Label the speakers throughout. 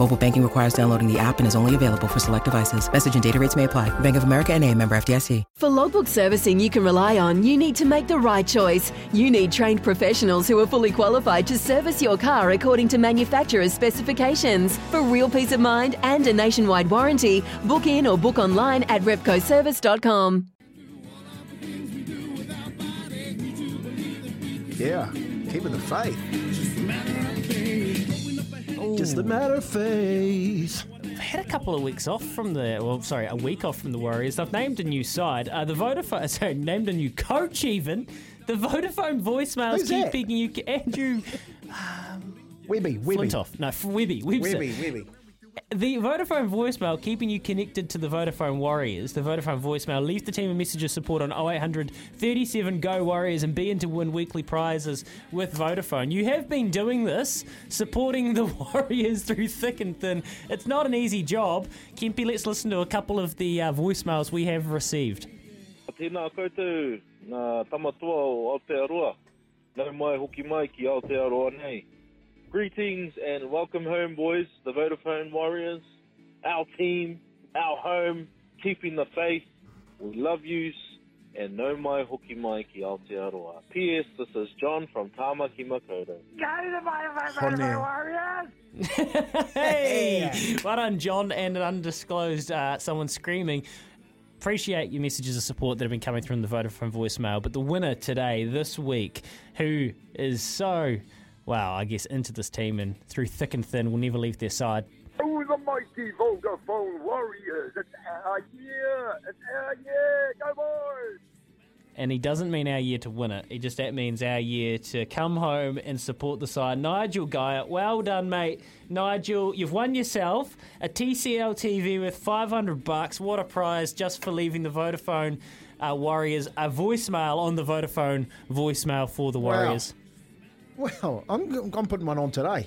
Speaker 1: Mobile banking requires downloading the app and is only available for select devices. Message and data rates may apply. Bank of America and a member FDIC.
Speaker 2: For logbook servicing you can rely on, you need to make the right choice. You need trained professionals who are fully qualified to service your car according to manufacturer's specifications. For real peace of mind and a nationwide warranty, book in or book online at repcoservice.com.
Speaker 3: Yeah, keeping the faith. Just a matter of faith.
Speaker 4: I've had a couple of weeks off from the, well, sorry, a week off from the Warriors. I've named a new side. Uh, the Vodafone, sorry, named a new coach even. The Vodafone voicemails
Speaker 3: Who's that?
Speaker 4: keeping you, Andrew
Speaker 3: Webby, Webby.
Speaker 4: Flintoff. No, Webby.
Speaker 3: Webby, Webby.
Speaker 4: The Vodafone voicemail keeping you connected to the Vodafone Warriors. The Vodafone voicemail leave the team a message of support on 0800 37 Go Warriors and be in to win weekly prizes with Vodafone. You have been doing this, supporting the Warriors through thick and thin. It's not an easy job. Kempi, let's listen to a couple of the uh, voicemails we have received.
Speaker 5: Tēnā koutou, nā tamatua o Aotearoa. Nau mai hoki mai ki Aotearoa nei. Greetings and welcome home, boys, the Vodafone Warriors. Our team, our home, keeping the faith. We love yous and nau mai hoki mai ki Aotearoa. P.S. This is John from Tamaki Makaurau.
Speaker 4: Go the 바이바이 Warriors Hey! Well done, John, and an undisclosed uh, someone screaming. Appreciate your messages of support that have been coming through in the Vodafone voicemail. But the winner today, this week, who is so, wow, I guess, into this team and through thick and thin, will never leave their side.
Speaker 6: Oh, the mighty Vodafone Warriors. It's our year. It's our year. Go, boys.
Speaker 4: And he doesn't mean our year to win it. It just that means our year to come home and support the side. Nigel Guy, well done, mate. Nigel, you've won yourself a TCL TV with 500 bucks. What a prize just for leaving the Vodafone uh, Warriors. A voicemail on the Vodafone voicemail for the
Speaker 3: Wow. Well, I'm, I'm putting one on today.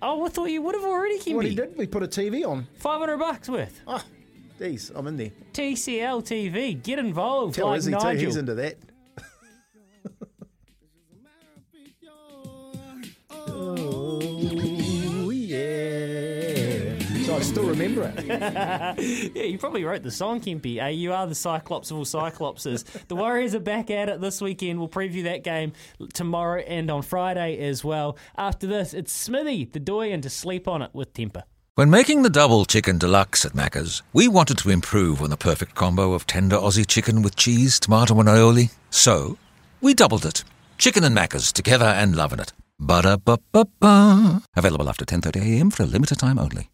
Speaker 4: Oh, I thought you would have already, Kimby.
Speaker 3: What he did, we put a TV on.
Speaker 4: 500 bucks worth.
Speaker 3: Oh, geez, I'm in there.
Speaker 4: TCL TV. Get involved
Speaker 3: Tell
Speaker 4: like
Speaker 3: Izzy
Speaker 4: Nigel.
Speaker 3: he's into that. Remember it.
Speaker 4: Yeah, you probably wrote the song, Kempy. Uh, you are the Cyclops of all Cyclopses. the Warriors are back at it this weekend. We'll preview that game tomorrow and on Friday as well. After this, it's Smithy, the doyen, to sleep on it with temper.
Speaker 7: When making the double chicken deluxe at Macca's, we wanted to improve on the perfect combo of tender Aussie chicken with cheese, tomato, and aioli. So, we doubled it. Chicken and Macca's together and loving it. Ba-da-ba-ba-ba. Available after 10.30am for a limited time only.